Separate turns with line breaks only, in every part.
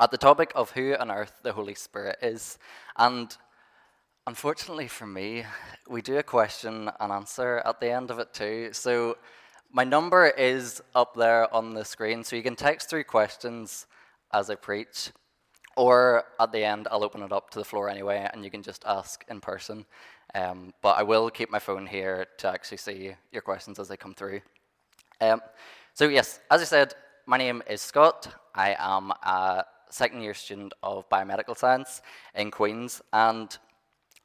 at the topic of who on earth the Holy Spirit is. And unfortunately for me, we do a question and answer at the end of it too. So my number is up there on the screen, so you can text through questions as I preach. Or at the end, I'll open it up to the floor anyway, and you can just ask in person. Um, but I will keep my phone here to actually see your questions as they come through. Um, so, yes, as I said, my name is Scott. I am a second year student of biomedical science in Queen's, and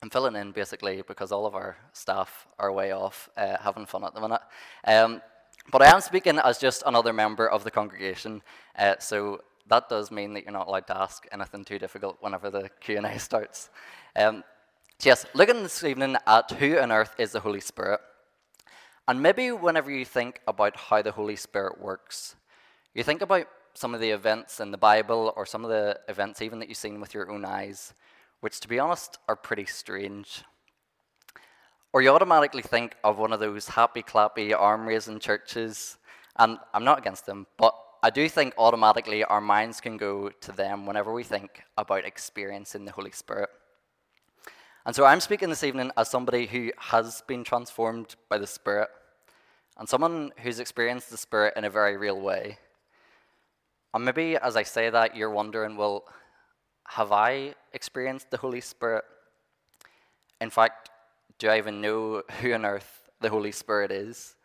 I'm filling in basically because all of our staff are way off uh, having fun at the minute. Um, but I am speaking as just another member of the congregation, uh, so that does mean that you're not allowed to ask anything too difficult whenever the Q&A starts. Um, so yes, looking this evening at who on earth is the Holy Spirit. And maybe whenever you think about how the Holy Spirit works, you think about some of the events in the Bible or some of the events even that you've seen with your own eyes, which to be honest are pretty strange. Or you automatically think of one of those happy clappy arm raising churches, and I'm not against them, but I do think automatically our minds can go to them whenever we think about experiencing the Holy Spirit. And so I'm speaking this evening as somebody who has been transformed by the Spirit, and someone who's experienced the Spirit in a very real way. And maybe as I say that, you're wondering, well, have I experienced the Holy Spirit? In fact, do I even know who on earth the Holy Spirit is?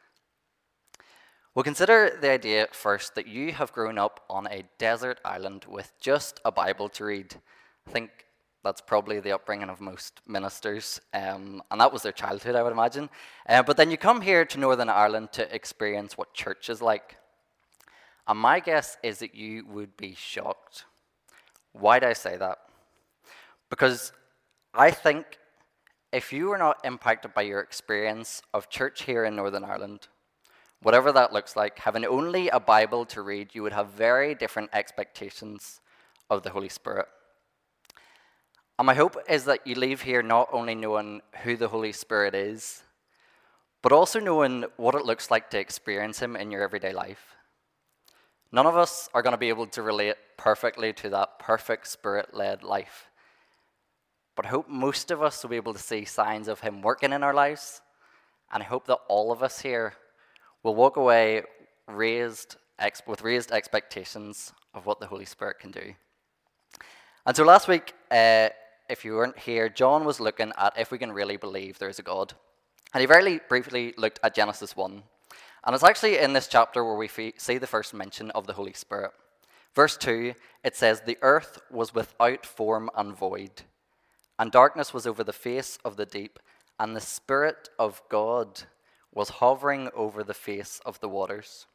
We'll consider the idea first that you have grown up on a desert island with just a Bible to read. I think that's probably the upbringing of most ministers, um, and that was their childhood, I would imagine. Uh, but then you come here to Northern Ireland to experience what church is like. And my guess is that you would be shocked. Why do I say that? Because I think if you were not impacted by your experience of church here in Northern Ireland, whatever that looks like, having only a Bible to read, you would have very different expectations of the Holy Spirit. And my hope is that you leave here not only knowing who the Holy Spirit is, but also knowing what it looks like to experience Him in your everyday life. None of us are going to be able to relate perfectly to that perfect spirit led life. But I hope most of us will be able to see signs of Him working in our lives. And I hope that all of us here will walk away raised, with raised expectations of what the Holy Spirit can do. And so last week, uh, if you weren't here, John was looking at if we can really believe there is a God. And he very briefly looked at Genesis 1. And it's actually in this chapter where we see the first mention of the Holy Spirit. Verse 2, it says, The earth was without form and void, and darkness was over the face of the deep, and the Spirit of God was hovering over the face of the waters.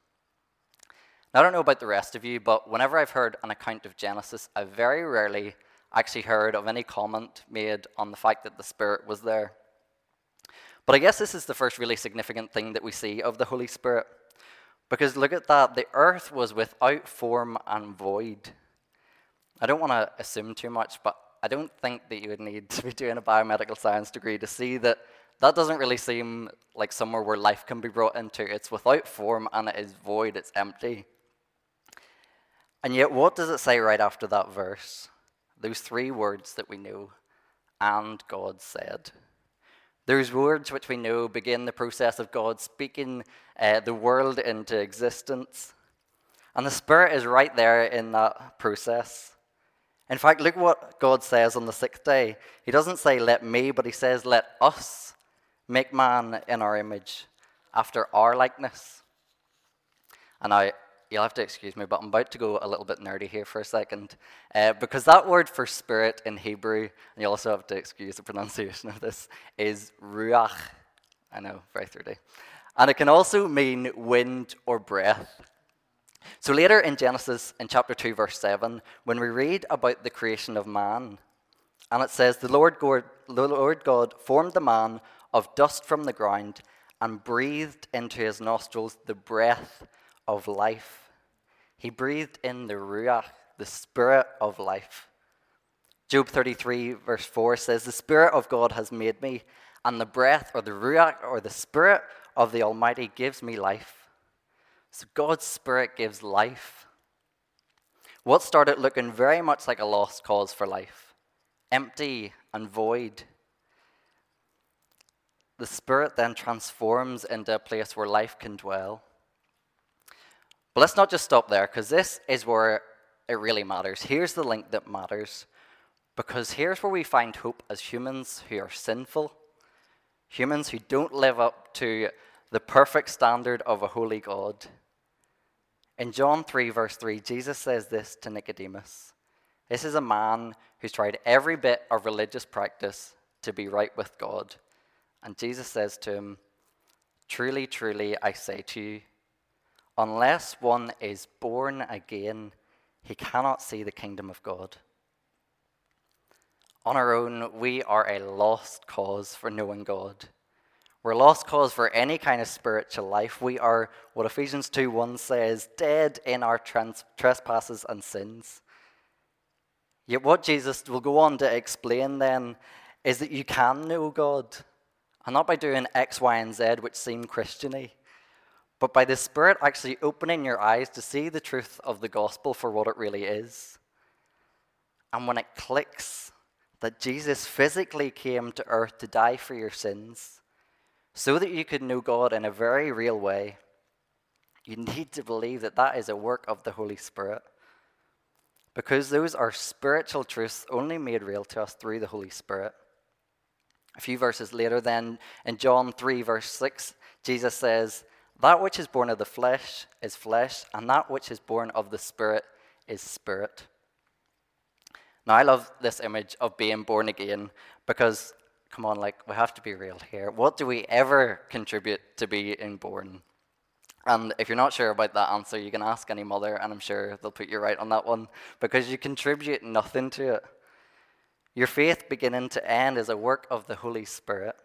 Now, I don't know about the rest of you, but whenever I've heard an account of Genesis, I've very rarely actually heard of any comment made on the fact that the Spirit was there. But I guess this is the first really significant thing that we see of the Holy Spirit. Because look at that, the earth was without form and void. I don't want to assume too much, but I don't think that you would need to be doing a biomedical science degree to see that that doesn't really seem like somewhere where life can be brought into. It's without form and it is void, it's empty. And yet, what does it say right after that verse? Those three words that we know, and God said. Those words which we know begin the process of God speaking uh, the world into existence. And the Spirit is right there in that process. In fact, look what God says on the sixth day. He doesn't say, let me, but he says, let us make man in our image, after our likeness. And I, you'll have to excuse me, but I'm about to go a little bit nerdy here for a second. Uh, because that word for spirit in Hebrew, and you also have to excuse the pronunciation of this, is ruach. I know, very 3D. And it can also mean wind or breath. So later in Genesis, in chapter 2, verse 7, when we read about the creation of man, and it says, The Lord God, the Lord God formed the man of dust from the ground and breathed into his nostrils the breath of life. He breathed in the Ruach, the Spirit of life. Job 33, verse 4 says, The Spirit of God has made me, and the breath, or the Ruach, or the Spirit of the Almighty gives me life. So God's Spirit gives life. What started looking very much like a lost cause for life, empty and void. The Spirit then transforms into a place where life can dwell. But let's not just stop there, because this is where it really matters. Here's the link that matters, because here's where we find hope as humans who are sinful, humans who don't live up to the perfect standard of a holy God. In John 3, verse 3, Jesus says this to Nicodemus This is a man who's tried every bit of religious practice to be right with God. And Jesus says to him, Truly, truly, I say to you, unless one is born again, he cannot see the kingdom of God. On our own, we are a lost cause for knowing God. We're lost cause for any kind of spiritual life. We are, what Ephesians 2 1 says, dead in our trans- trespasses and sins. Yet, what Jesus will go on to explain then is that you can know God, and not by doing X, Y, and Z, which seem Christiany, but by the Spirit actually opening your eyes to see the truth of the gospel for what it really is. And when it clicks that Jesus physically came to earth to die for your sins, so that you could know God in a very real way, you need to believe that that is a work of the Holy Spirit. Because those are spiritual truths only made real to us through the Holy Spirit. A few verses later, then, in John 3, verse 6, Jesus says, That which is born of the flesh is flesh, and that which is born of the Spirit is spirit. Now, I love this image of being born again because come on, like, we have to be real here. What do we ever contribute to being born? And if you're not sure about that answer, you can ask any mother, and I'm sure they'll put you right on that one, because you contribute nothing to it. Your faith, beginning to end, is a work of the Holy Spirit.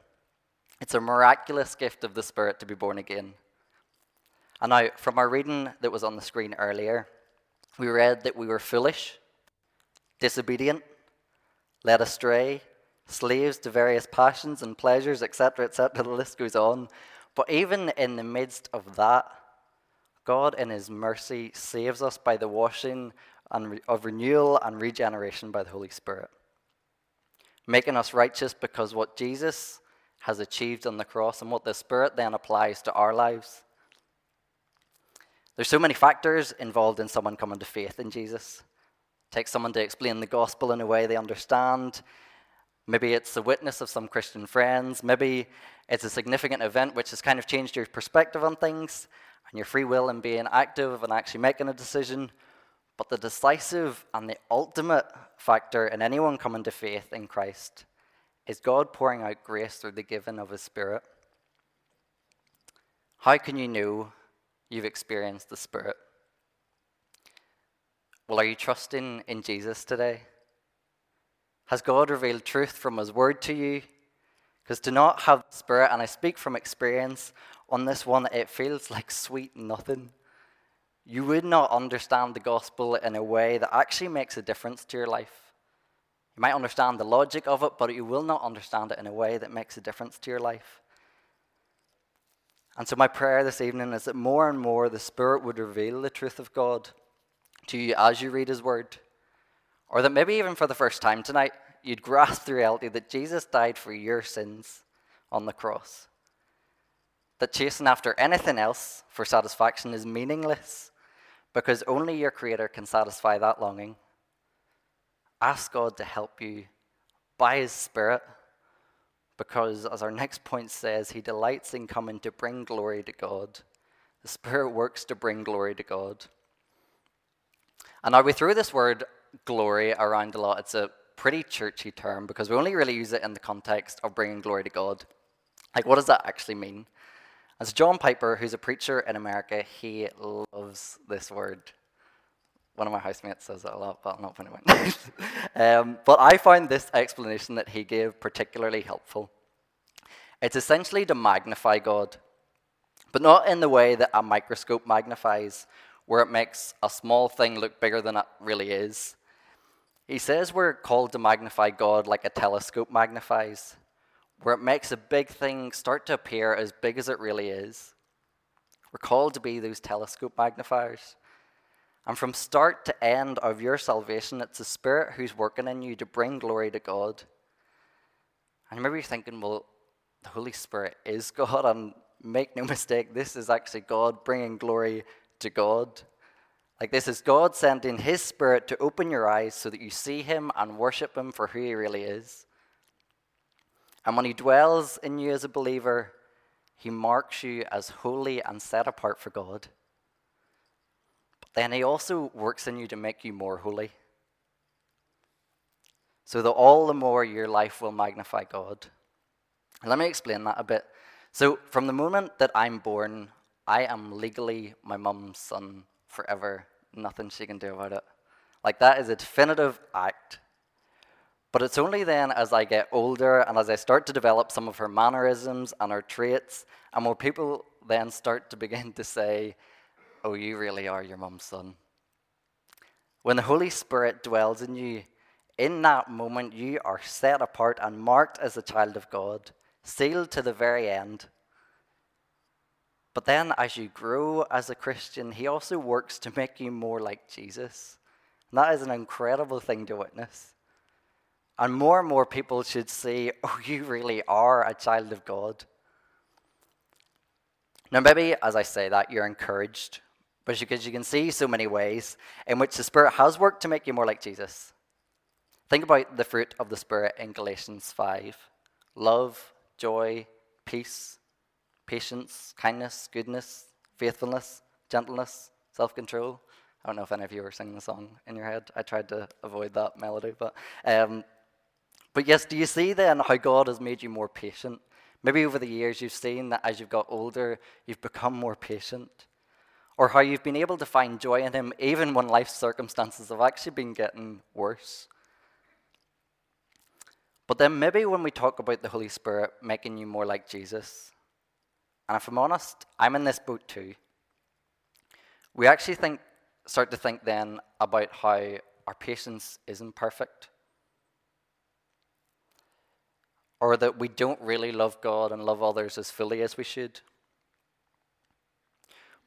It's a miraculous gift of the Spirit to be born again. And now, from our reading that was on the screen earlier, we read that we were foolish, disobedient, led astray, slaves to various passions and pleasures, etc., etc. The list goes on. But even in the midst of that, God, in His mercy, saves us by the washing of renewal and regeneration by the Holy Spirit, making us righteous because what Jesus has achieved on the cross and what the Spirit then applies to our lives. There's so many factors involved in someone coming to faith in Jesus. It takes someone to explain the gospel in a way they understand. Maybe it's the witness of some Christian friends. Maybe it's a significant event which has kind of changed your perspective on things and your free will in being active and actually making a decision. But the decisive and the ultimate factor in anyone coming to faith in Christ is God pouring out grace through the giving of His Spirit. How can you know you've experienced the Spirit? Well, are you trusting in Jesus today? Has God revealed truth from His Word to you? Because to not have the Spirit, and I speak from experience on this one, it feels like sweet nothing. You would not understand the gospel in a way that actually makes a difference to your life. You might understand the logic of it, but you will not understand it in a way that makes a difference to your life. And so, my prayer this evening is that more and more the Spirit would reveal the truth of God to you as you read His Word or that maybe even for the first time tonight, you'd grasp the reality that Jesus died for your sins on the cross. That chasing after anything else for satisfaction is meaningless because only your Creator can satisfy that longing. Ask God to help you by His Spirit because, as our next point says, He delights in coming to bring glory to God. The Spirit works to bring glory to God. And now we throw this word glory around a lot. It's a pretty churchy term because we only really use it in the context of bringing glory to God. Like, what does that actually mean? As John Piper, who's a preacher in America, he loves this word. One of my housemates says it a lot, but not putting it um, But I find this explanation that he gave particularly helpful. It's essentially to magnify God, but not in the way that a microscope magnifies, where it makes a small thing look bigger than it really is. He says we're called to magnify God like a telescope magnifies, where it makes a big thing start to appear as big as it really is. We're called to be those telescope magnifiers. And from start to end of your salvation, it's the Spirit who's working in you to bring glory to God. And maybe you're thinking, well, the Holy Spirit is God, and make no mistake, this is actually God bringing glory to God. Like this is God sending His Spirit to open your eyes so that you see Him and worship Him for who He really is. And when He dwells in you as a believer, He marks you as holy and set apart for God. Then He also works in you to make you more holy. So that all the more your life will magnify God. Let me explain that a bit. So, from the moment that I'm born, I am legally my mum's son forever. Nothing she can do about it. Like, that is a definitive act. But it's only then as I get older and as I start to develop some of her mannerisms and her traits, and more people then start to begin to say, Oh, you really are your mom's son. When the Holy Spirit dwells in you, in that moment you are set apart and marked as a child of God, sealed to the very end. But then, as you grow as a Christian, He also works to make you more like Jesus. And that is an incredible thing to witness. And more and more people should see, oh, you really are a child of God. Now, maybe as I say that, you're encouraged, but because you can see so many ways in which the Spirit has worked to make you more like Jesus. Think about the fruit of the Spirit in Galatians 5 love, joy, peace, patience, kindness, goodness, faithfulness, gentleness, self control. I don't know if any of you were singing the song in your head. I tried to avoid that melody, but um, but yes, do you see then how God has made you more patient? Maybe over the years you've seen that as you've got older, you've become more patient, or how you've been able to find joy in Him even when life's circumstances have actually been getting worse. But then maybe when we talk about the Holy Spirit making you more like Jesus, and if I'm honest, I'm in this boat too. We actually think, start to think then about how our patience isn't perfect. Or that we don't really love God and love others as fully as we should.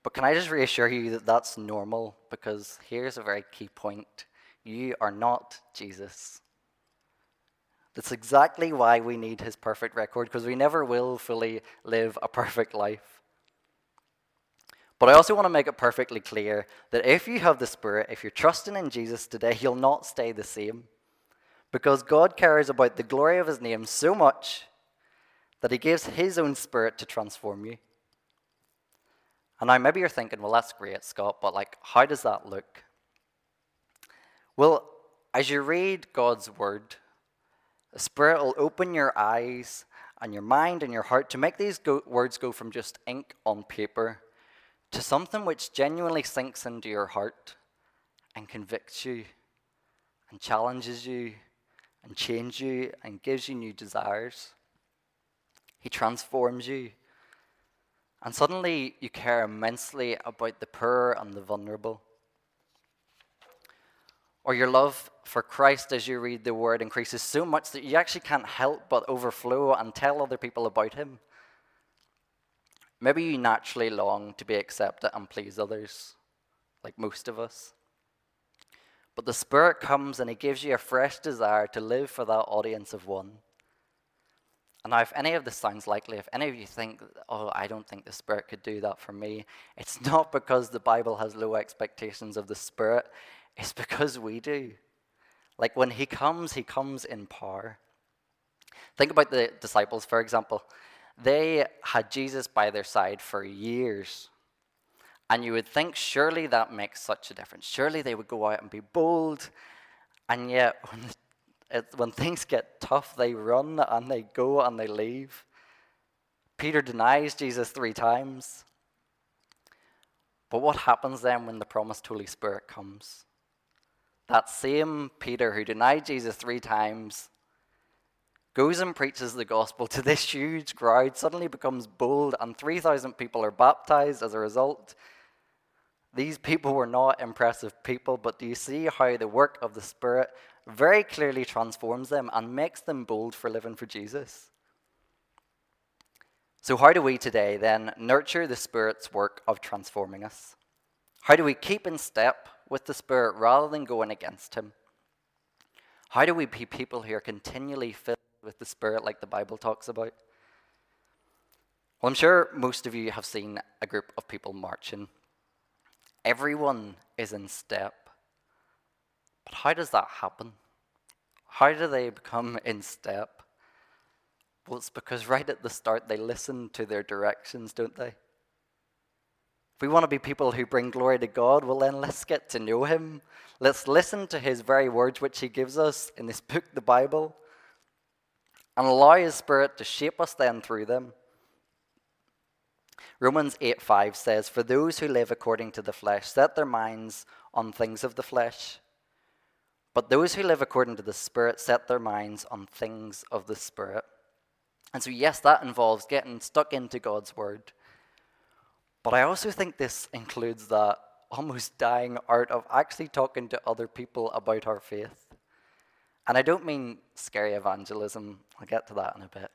But can I just reassure you that that's normal? Because here's a very key point you are not Jesus. That's exactly why we need his perfect record, because we never will fully live a perfect life. But I also want to make it perfectly clear that if you have the Spirit, if you're trusting in Jesus today, you'll not stay the same. Because God cares about the glory of his name so much that he gives his own Spirit to transform you. And now maybe you're thinking, well, that's great, Scott, but like, how does that look? Well, as you read God's word, the Spirit will open your eyes and your mind and your heart to make these go- words go from just ink on paper to something which genuinely sinks into your heart and convicts you and challenges you and changes you and gives you new desires. He transforms you. And suddenly you care immensely about the poor and the vulnerable or your love for Christ as you read the word increases so much that you actually can't help but overflow and tell other people about Him. Maybe you naturally long to be accepted and please others, like most of us. But the Spirit comes and He gives you a fresh desire to live for that audience of one. Now, if any of this sounds likely, if any of you think, oh, I don't think the Spirit could do that for me, it's not because the Bible has low expectations of the Spirit. It's because we do. Like when he comes, he comes in power. Think about the disciples, for example. They had Jesus by their side for years. And you would think, surely that makes such a difference. Surely they would go out and be bold. And yet, when, it, when things get tough, they run and they go and they leave. Peter denies Jesus three times. But what happens then when the promised Holy Spirit comes? that same Peter who denied Jesus three times goes and preaches the gospel to this huge crowd, suddenly becomes bold, and 3,000 people are baptized as a result. These people were not impressive people, but do you see how the work of the Spirit very clearly transforms them and makes them bold for living for Jesus? So, how do we today then nurture the Spirit's work of transforming us? How do we keep in step with the Spirit rather than going against Him? How do we be people who are continually filled with the Spirit like the Bible talks about? Well, I'm sure most of you have seen a group of people marching. Everyone is in step. But how does that happen? How do they become in step? Well, it's because right at the start they listen to their directions, don't they? If we want to be people who bring glory to God, well, then let's get to know Him. Let's listen to His very words, which He gives us in this book, the Bible, and allow His Spirit to shape us then through them. Romans 8 5 says, For those who live according to the flesh set their minds on things of the flesh, but those who live according to the Spirit set their minds on things of the Spirit. And so, yes, that involves getting stuck into God's Word. But I also think this includes that almost dying art of actually talking to other people about our faith. And I don't mean scary evangelism, I'll get to that in a bit.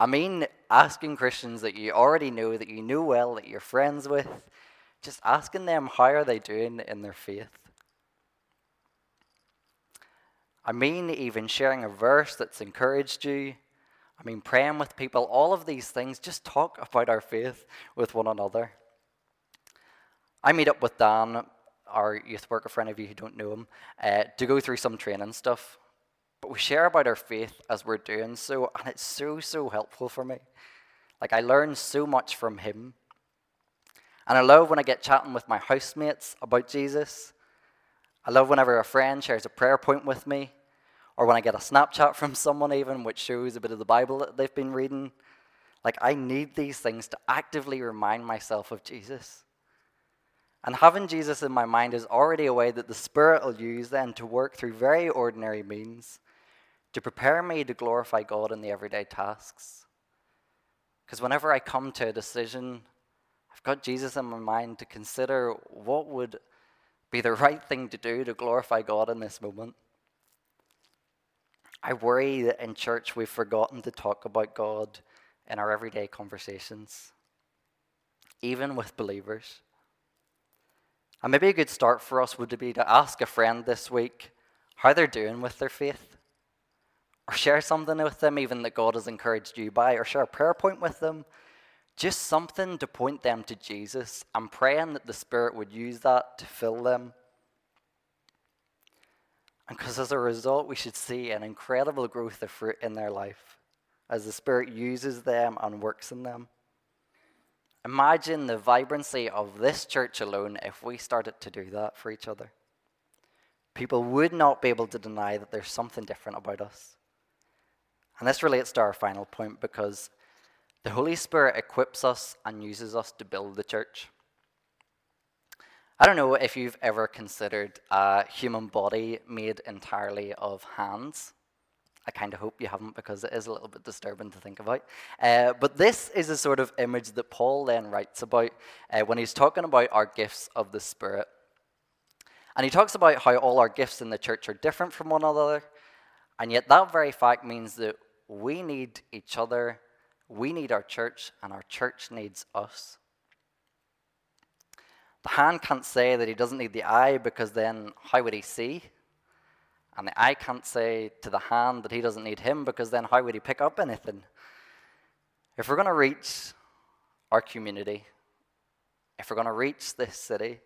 I mean asking Christians that you already know, that you know well, that you're friends with, just asking them how are they doing in their faith. I mean even sharing a verse that's encouraged you, I mean, praying with people, all of these things, just talk about our faith with one another. I meet up with Dan, our youth worker friend of you who don't know him, uh, to go through some training stuff. But we share about our faith as we're doing so, and it's so, so helpful for me. Like, I learn so much from him. And I love when I get chatting with my housemates about Jesus. I love whenever a friend shares a prayer point with me or when I get a Snapchat from someone, even which shows a bit of the Bible that they've been reading. Like, I need these things to actively remind myself of Jesus. And having Jesus in my mind is already a way that the Spirit will use then to work through very ordinary means to prepare me to glorify God in the everyday tasks. Because whenever I come to a decision, I've got Jesus in my mind to consider what would be the right thing to do to glorify God in this moment. I worry that in church we've forgotten to talk about God in our everyday conversations, even with believers. And maybe a good start for us would be to ask a friend this week how they're doing with their faith. Or share something with them, even that God has encouraged you by, or share a prayer point with them. Just something to point them to Jesus and praying that the Spirit would use that to fill them and because as a result, we should see an incredible growth of fruit in their life as the Spirit uses them and works in them. Imagine the vibrancy of this church alone if we started to do that for each other. People would not be able to deny that there's something different about us. And this relates to our final point because the Holy Spirit equips us and uses us to build the church. I don't know if you've ever considered a human body made entirely of hands. I kind of hope you haven't because it is a little bit disturbing to think about. Uh, but this is a sort of image that Paul then writes about uh, when he's talking about our gifts of the Spirit. And he talks about how all our gifts in the church are different from one another. And yet, that very fact means that we need each other, we need our church, and our church needs us. The hand can't say that he doesn't need the eye because then how would he see? And the eye can't say to the hand that he doesn't need him because then how would he pick up anything? If we're going to reach our community, if we're going to reach this city,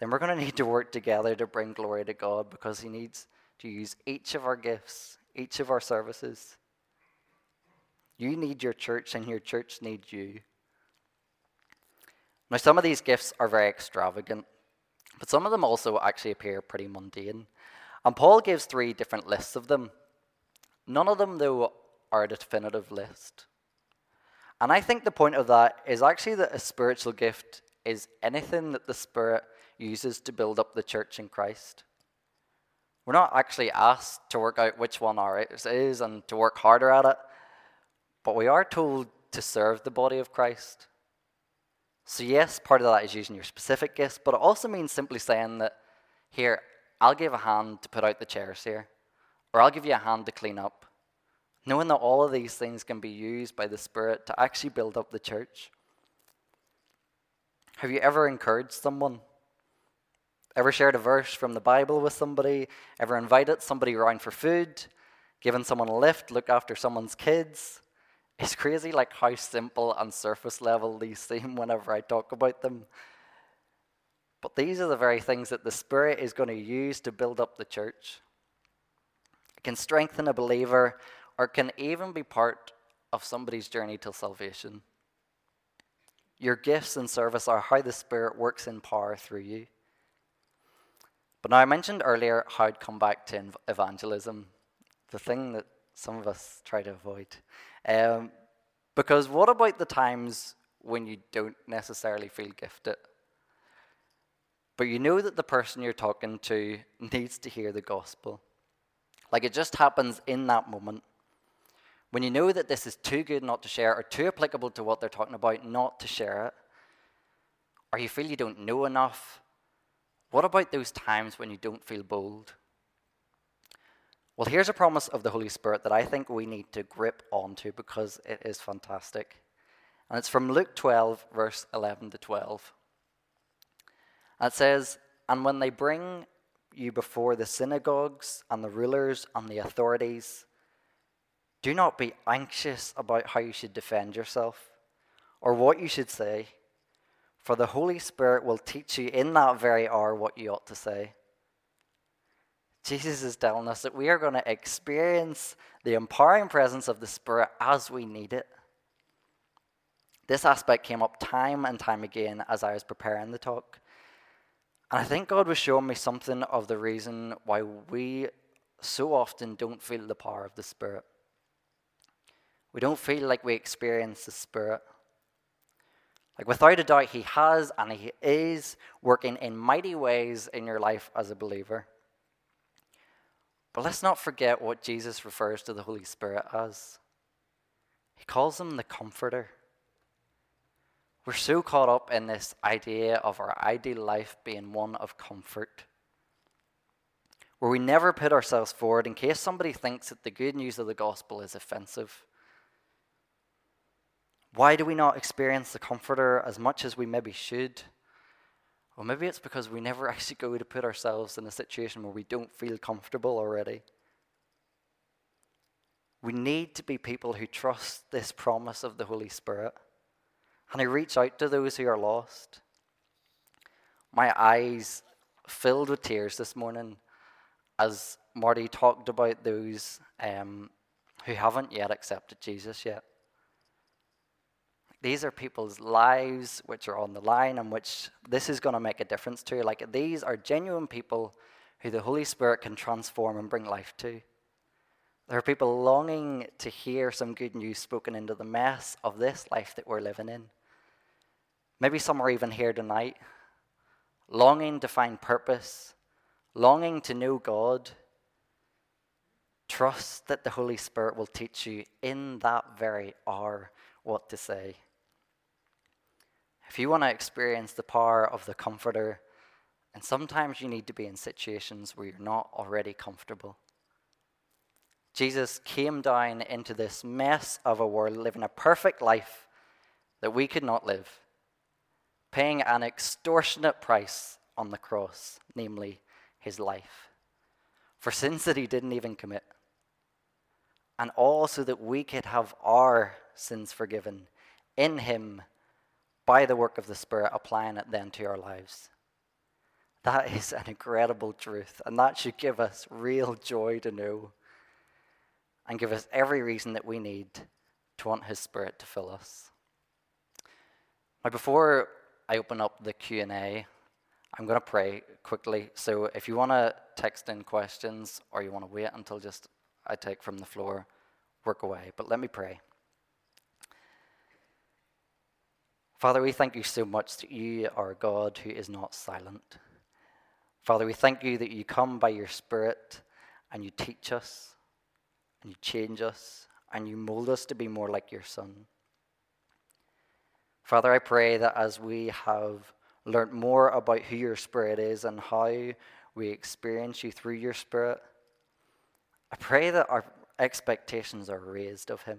then we're going to need to work together to bring glory to God because He needs to use each of our gifts, each of our services. You need your church, and your church needs you. Now, some of these gifts are very extravagant, but some of them also actually appear pretty mundane. And Paul gives three different lists of them. None of them, though, are a definitive list. And I think the point of that is actually that a spiritual gift is anything that the Spirit uses to build up the church in Christ. We're not actually asked to work out which one ours is and to work harder at it, but we are told to serve the body of Christ. So, yes, part of that is using your specific gifts, but it also means simply saying that, here, I'll give a hand to put out the chairs here, or I'll give you a hand to clean up. Knowing that all of these things can be used by the Spirit to actually build up the church. Have you ever encouraged someone Ever shared a verse from the Bible with somebody? Ever invited somebody around for food? Given someone a lift? Looked after someone's kids? It's crazy like how simple and surface level these seem whenever I talk about them. But these are the very things that the Spirit is going to use to build up the church. It can strengthen a believer or can even be part of somebody's journey to salvation. Your gifts and service are how the Spirit works in power through you. But now I mentioned earlier how I'd come back to evangelism, the thing that some of us try to avoid. Um, because what about the times when you don't necessarily feel gifted? But you know that the person you're talking to needs to hear the gospel. Like it just happens in that moment. When you know that this is too good not to share or too applicable to what they're talking about not to share it, or you feel you don't know enough, what about those times when you don't feel bold? Well, here's a promise of the Holy Spirit that I think we need to grip onto because it is fantastic. And it's from Luke 12, verse 11 to 12. And it says, And when they bring you before the synagogues and the rulers and the authorities, do not be anxious about how you should defend yourself or what you should say, for the Holy Spirit will teach you in that very hour what you ought to say. Jesus is telling us that we are going to experience the empowering presence of the Spirit as we need it. This aspect came up time and time again as I was preparing the talk. And I think God was showing me something of the reason why we so often don't feel the power of the Spirit. We don't feel like we experience the Spirit. Like, without a doubt, He has and He is working in mighty ways in your life as a believer. But let's not forget what Jesus refers to the Holy Spirit as. He calls him the Comforter. We're so caught up in this idea of our ideal life being one of comfort, where we never put ourselves forward in case somebody thinks that the good news of the gospel is offensive. Why do we not experience the Comforter as much as we maybe should? Well, maybe it's because we never actually go to put ourselves in a situation where we don't feel comfortable already. We need to be people who trust this promise of the Holy Spirit and who reach out to those who are lost. My eyes filled with tears this morning as Marty talked about those um, who haven't yet accepted Jesus yet. These are people's lives which are on the line and which this is going to make a difference to. Like these are genuine people who the Holy Spirit can transform and bring life to. There are people longing to hear some good news spoken into the mess of this life that we're living in. Maybe some are even here tonight, longing to find purpose, longing to know God. Trust that the Holy Spirit will teach you in that very hour what to say. If you want to experience the power of the Comforter, and sometimes you need to be in situations where you're not already comfortable. Jesus came down into this mess of a world, living a perfect life that we could not live, paying an extortionate price on the cross, namely his life, for sins that he didn't even commit, and all so that we could have our sins forgiven in him by the work of the Spirit, applying it then to our lives. That is an incredible truth, and that should give us real joy to know and give us every reason that we need to want His Spirit to fill us. Now, before I open up the Q&A, I'm going to pray quickly. So if you want to text in questions or you want to wait until just I take from the floor, work away. But let me pray. Father, we thank you so much that you are God who is not silent. Father, we thank you that you come by your Spirit and you teach us and you change us and you mold us to be more like your Son. Father, I pray that as we have learned more about who your Spirit is and how we experience you through your Spirit, I pray that our expectations are raised of him.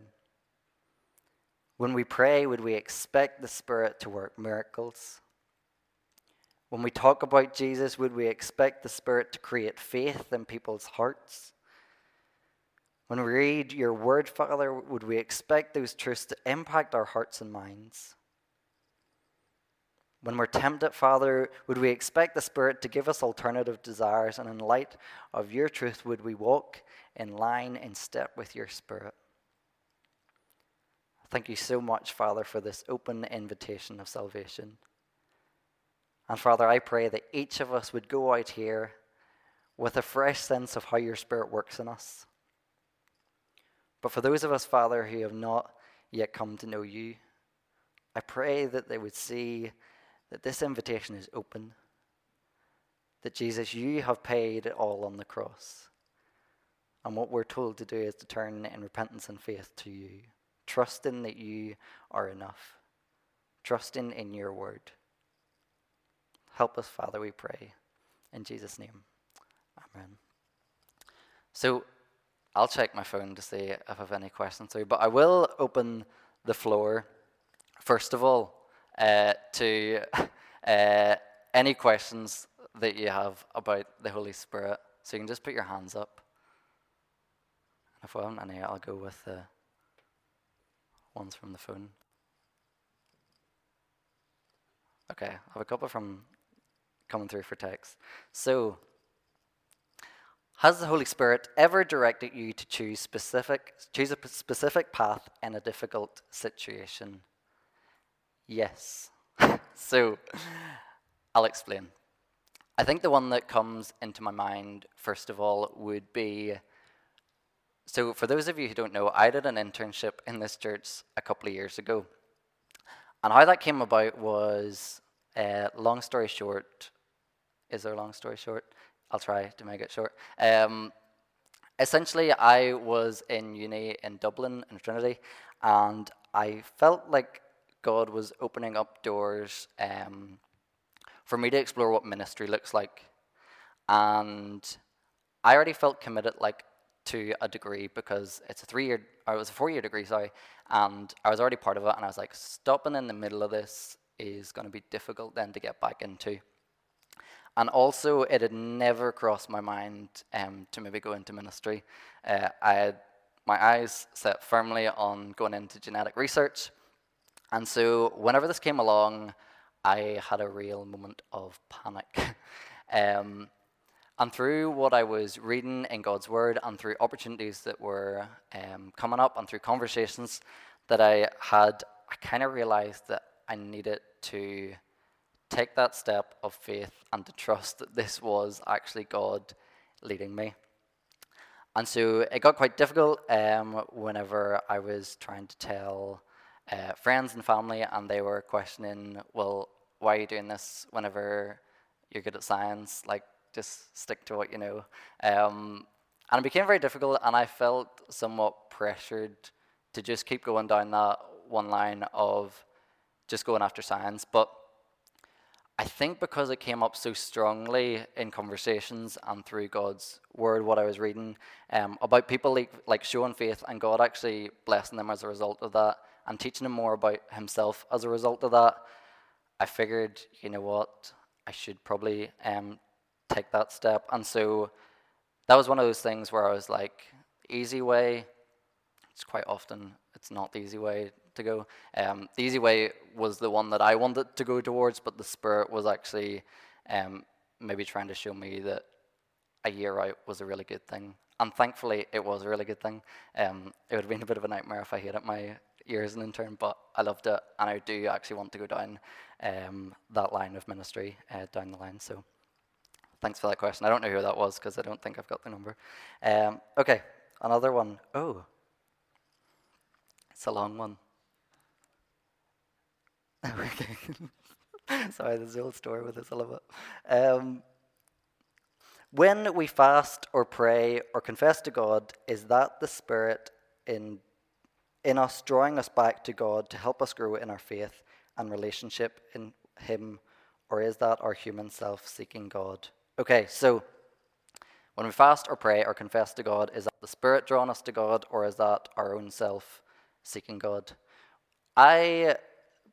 When we pray, would we expect the Spirit to work miracles? When we talk about Jesus, would we expect the Spirit to create faith in people's hearts? When we read your word, Father, would we expect those truths to impact our hearts and minds? When we're tempted, Father, would we expect the Spirit to give us alternative desires? And in light of your truth, would we walk in line, and step with your Spirit? Thank you so much, Father, for this open invitation of salvation. And Father, I pray that each of us would go out here with a fresh sense of how your Spirit works in us. But for those of us, Father, who have not yet come to know you, I pray that they would see that this invitation is open, that Jesus, you have paid it all on the cross. And what we're told to do is to turn in repentance and faith to you, trusting that you are enough, trusting in your word. Help us, Father, we pray. In Jesus' name, amen. So I'll check my phone to see if I have any questions through, but I will open the floor, first of all, uh, to uh, any questions that you have about the Holy Spirit. So you can just put your hands up. And if I haven't any, I'll go with the ones from the phone. Okay, I have a couple from coming through for text. So, has the Holy Spirit ever directed you to choose specific choose a specific path in a difficult situation? Yes. so, I'll explain. I think the one that comes into my mind first of all would be so for those of you who don't know, I did an internship in this church a couple of years ago. And how that came about was, uh, long story short, is there a long story short? I'll try to make it short. Um, essentially, I was in uni in Dublin, in Trinity, and I felt like God was opening up doors um, for me to explore what ministry looks like. And I already felt committed, like, to a degree because it's a three year, or it was a four year degree, sorry, and I was already part of it, and I was like, stopping in the middle of this is going to be difficult then to get back into. And also, it had never crossed my mind um, to maybe go into ministry. Uh, I had my eyes set firmly on going into genetic research. And so, whenever this came along, I had a real moment of panic. um, and through what I was reading in God's Word, and through opportunities that were um, coming up, and through conversations that I had, I kind of realized that I needed to take that step of faith and to trust that this was actually God leading me. And so it got quite difficult um, whenever I was trying to tell uh, friends and family, and they were questioning, well, why are you doing this whenever you're good at science? Like, just stick to what you know. Um, and it became very difficult, and I felt somewhat pressured to just keep going down that one line of just going after science. But I think because it came up so strongly in conversations and through God's word, what I was reading um, about people like, like showing faith and God actually blessing them as a result of that and teaching them more about Himself as a result of that, I figured, you know what, I should probably um, take that step. And so that was one of those things where I was like, easy way, it's quite often, it's not the easy way to go. Um, the easy way was the one that I wanted to go towards, but the spirit was actually um, maybe trying to show me that a year out was a really good thing. And thankfully, it was a really good thing. Um, it would have been a bit of a nightmare if I hated my year as an intern, but I loved it, and I do actually want to go down um, that line of ministry uh, down the line. So, thanks for that question. I don't know who that was because I don't think I've got the number. Um, okay, another one. Oh, it's a long one. okay. Sorry, there's the old story with this. I love it. Um, when we fast or pray or confess to God, is that the Spirit in, in us drawing us back to God to help us grow in our faith and relationship in Him, or is that our human self seeking God? Okay, so when we fast or pray or confess to God, is that the Spirit drawing us to God, or is that our own self seeking God? I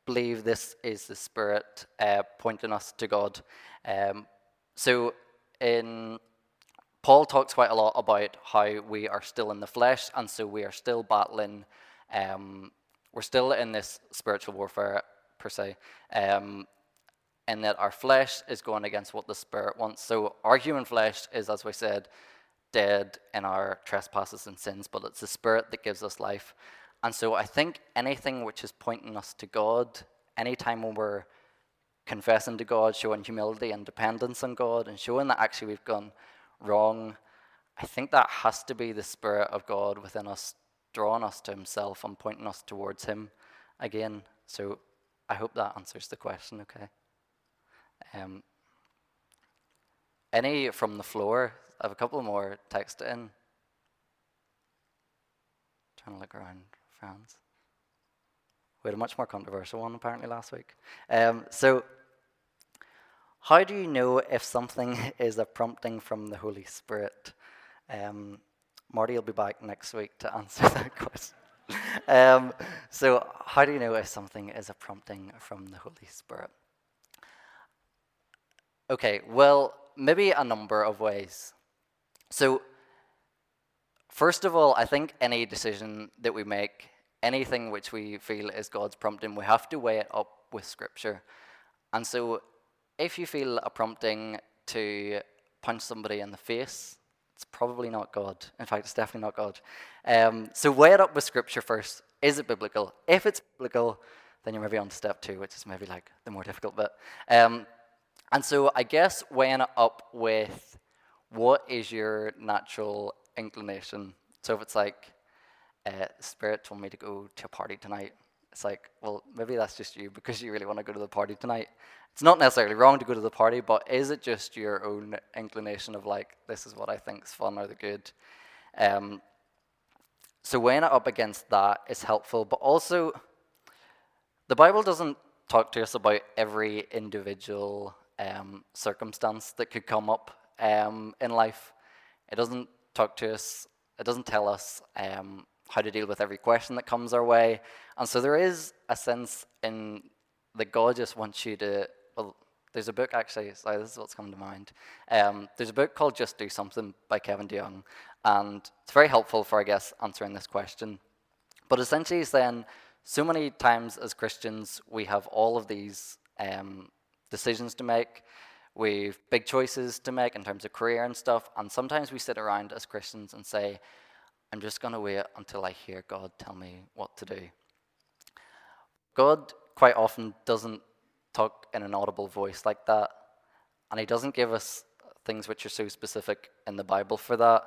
believe this is the Spirit uh, pointing us to God. Um, so, in Paul talks quite a lot about how we are still in the flesh, and so we are still battling. Um, we're still in this spiritual warfare per se, um, in that our flesh is going against what the Spirit wants. So, our human flesh is, as we said, dead in our trespasses and sins, but it's the Spirit that gives us life. And so I think anything which is pointing us to God, anytime when we're confessing to God, showing humility and dependence on God, and showing that actually we've gone wrong, I think that has to be the Spirit of God within us, drawing us to Himself and pointing us towards Him again. So I hope that answers the question okay. Um, any from the floor? I have a couple more text in. Trying to look around friends. We had a much more controversial one apparently last week. Um, so, how do you know if something is a prompting from the Holy Spirit? Um, Marty will be back next week to answer that question. um, so, how do you know if something is a prompting from the Holy Spirit? Okay, well, maybe a number of ways. So, first of all, I think any decision that we make, anything which we feel is God's prompting, we have to weigh it up with Scripture. And so, if you feel a prompting to punch somebody in the face, it's probably not God. In fact, it's definitely not God. Um, so, weigh it up with Scripture first. Is it biblical? If it's biblical, then you're maybe on to step two, which is maybe like the more difficult bit. Um, and so, I guess weighing it up with what is your natural inclination? So if it's like, uh, Spirit told me to go to a party tonight, it's like, well, maybe that's just you because you really want to go to the party tonight. It's not necessarily wrong to go to the party, but is it just your own inclination of like, this is what I think is fun or the good? Um, so weighing it up against that is helpful, but also the Bible doesn't talk to us about every individual um, circumstance that could come up um, in life. It doesn't talk to us, it doesn't tell us um, how to deal with every question that comes our way. And so there is a sense in that God just wants you to. Well, there's a book actually, sorry, this is what's come to mind. Um, there's a book called Just Do Something by Kevin DeYoung, and it's very helpful for, I guess, answering this question. But essentially, he's saying so many times as Christians, we have all of these um, decisions to make. We've big choices to make in terms of career and stuff, and sometimes we sit around as Christians and say, I'm just going to wait until I hear God tell me what to do. God quite often doesn't talk in an audible voice like that, and He doesn't give us things which are so specific in the Bible for that.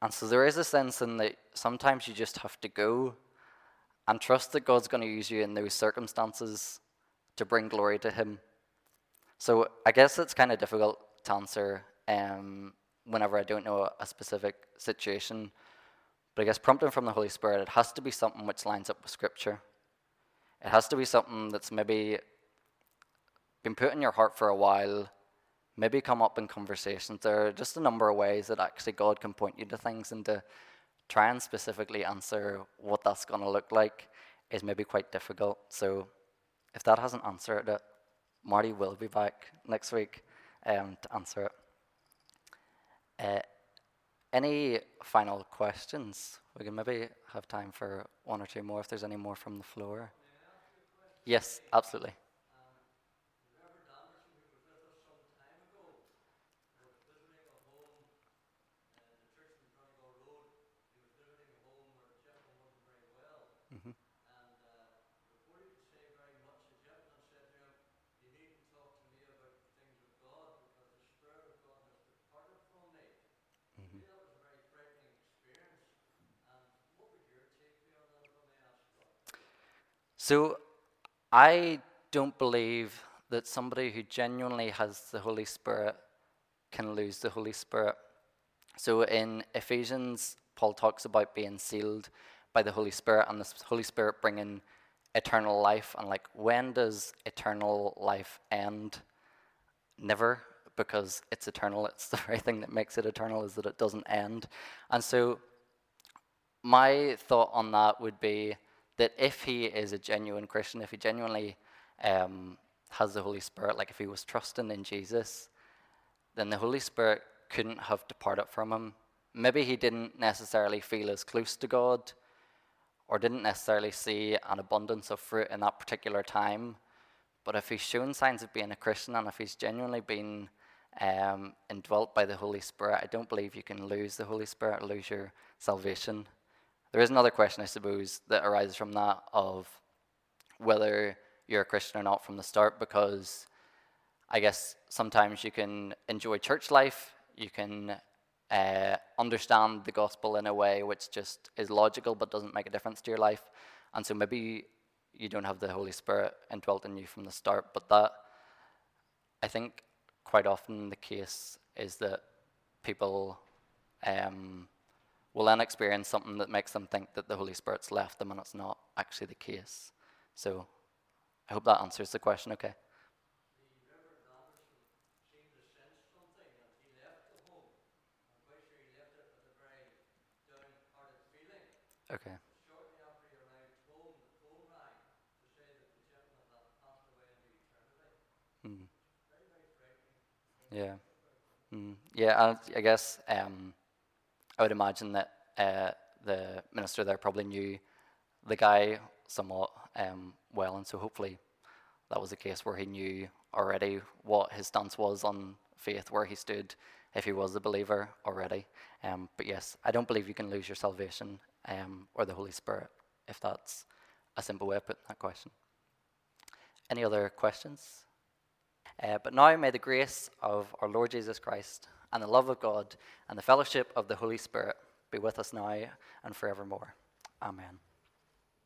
And so there is a sense in that sometimes you just have to go and trust that God's going to use you in those circumstances to bring glory to Him. So I guess it's kind of difficult to answer um, whenever I don't know a specific situation. But I guess prompting from the Holy Spirit, it has to be something which lines up with Scripture. It has to be something that's maybe been put in your heart for a while, maybe come up in conversations. There are just a number of ways that actually God can point you to things and to try and specifically answer what that's going to look like is maybe quite difficult. So if that hasn't answered it, Marty will be back next week um, to answer it. Uh, any final questions? We can maybe have time for one or two more if there's any more from the floor. Yes, absolutely. So I don't believe that somebody who genuinely has the Holy Spirit can lose the Holy Spirit. So in Ephesians, Paul talks about being sealed by the Holy Spirit and the Holy Spirit bringing eternal life. And like, when does eternal life end? Never, because it's eternal. It's the very thing that makes it eternal is that it doesn't end. And so, my thought on that would be that if he is a genuine Christian, if he genuinely um, has the Holy Spirit, like if he was trusting in Jesus, then the Holy Spirit couldn't have departed from him. Maybe he didn't necessarily feel as close to God or didn't necessarily see an abundance of fruit in that particular time. But if he's shown signs of being a Christian and if he's genuinely been um, indwelt by the Holy Spirit, I don't believe you can lose the Holy Spirit, lose your salvation. There is another question, I suppose, that arises from that of whether you're a Christian or not from the start, because I guess sometimes you can enjoy church life, you can uh, understand the gospel in a way which just is logical but doesn't make a difference to your life. And so maybe you don't have the Holy Spirit indwelt in you from the start, but that I think quite often the case is that people um, will then experience something that makes them think that the Holy Spirit's left them and it's not actually the case. So I hope that answers the question okay. Okay. Mm. Frightening. Yeah. Mm. Yeah, I, I guess um, I would imagine that uh, the minister there probably knew the guy somewhat um, well, and so hopefully that was a case where he knew already what his stance was on faith, where he stood, if he was a believer already. Um, but yes, I don't believe you can lose your salvation um, or the Holy Spirit, if that's a simple way of putting that question. Any other questions? Uh, but now may the grace of our Lord Jesus Christ and the love of God and the fellowship of the Holy Spirit be with us now and forevermore. Amen.